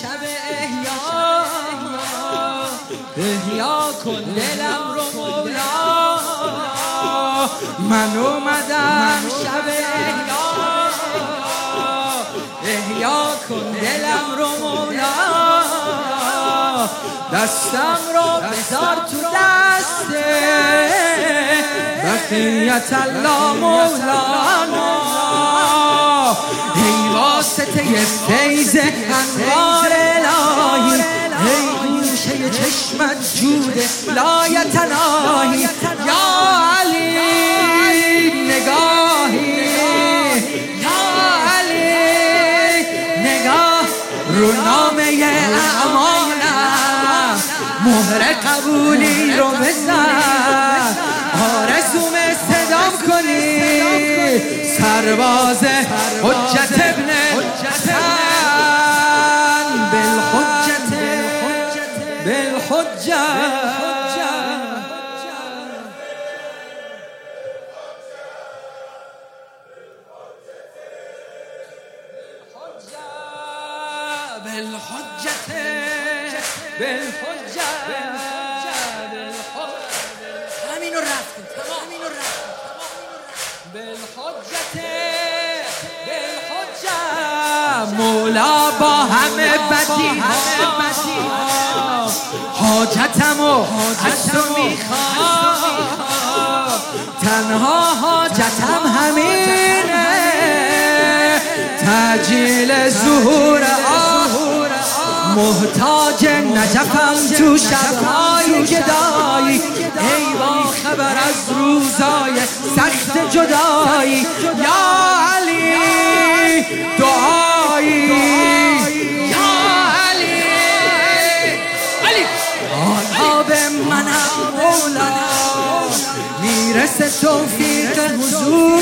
شب احیا. احیا کن دلم رو مولا. من اومدم شب احیا. احیا کن دلم رو مولا. دستم رو بذار تو دسته بقیت الله مولانا. واسطه فیض انوار الهی ای گوشه چشمت جود لایتناهی یا علی نگاهی. یا علی نگاه. رو نامه اعمالم. مهر قبولی رو بزن. آرزوم صدام کنی. سرباز بالحجت بالحجت بالحجت همینو رفتیم همینو رفتیم بالحجت بالحجت مولا با همه بدی. حاجتمو از تو می‌خوام. تنها حاجتم همینه. تجیل ظهور آه. محتاج نجفم تو شبهای گدایی. ای با خبر از روزای سخت جدایی. یا توفیق حضور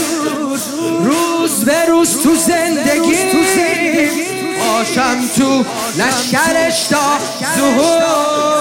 روز به روز تو زندگی. باشم تو لشکرش تا ظهور.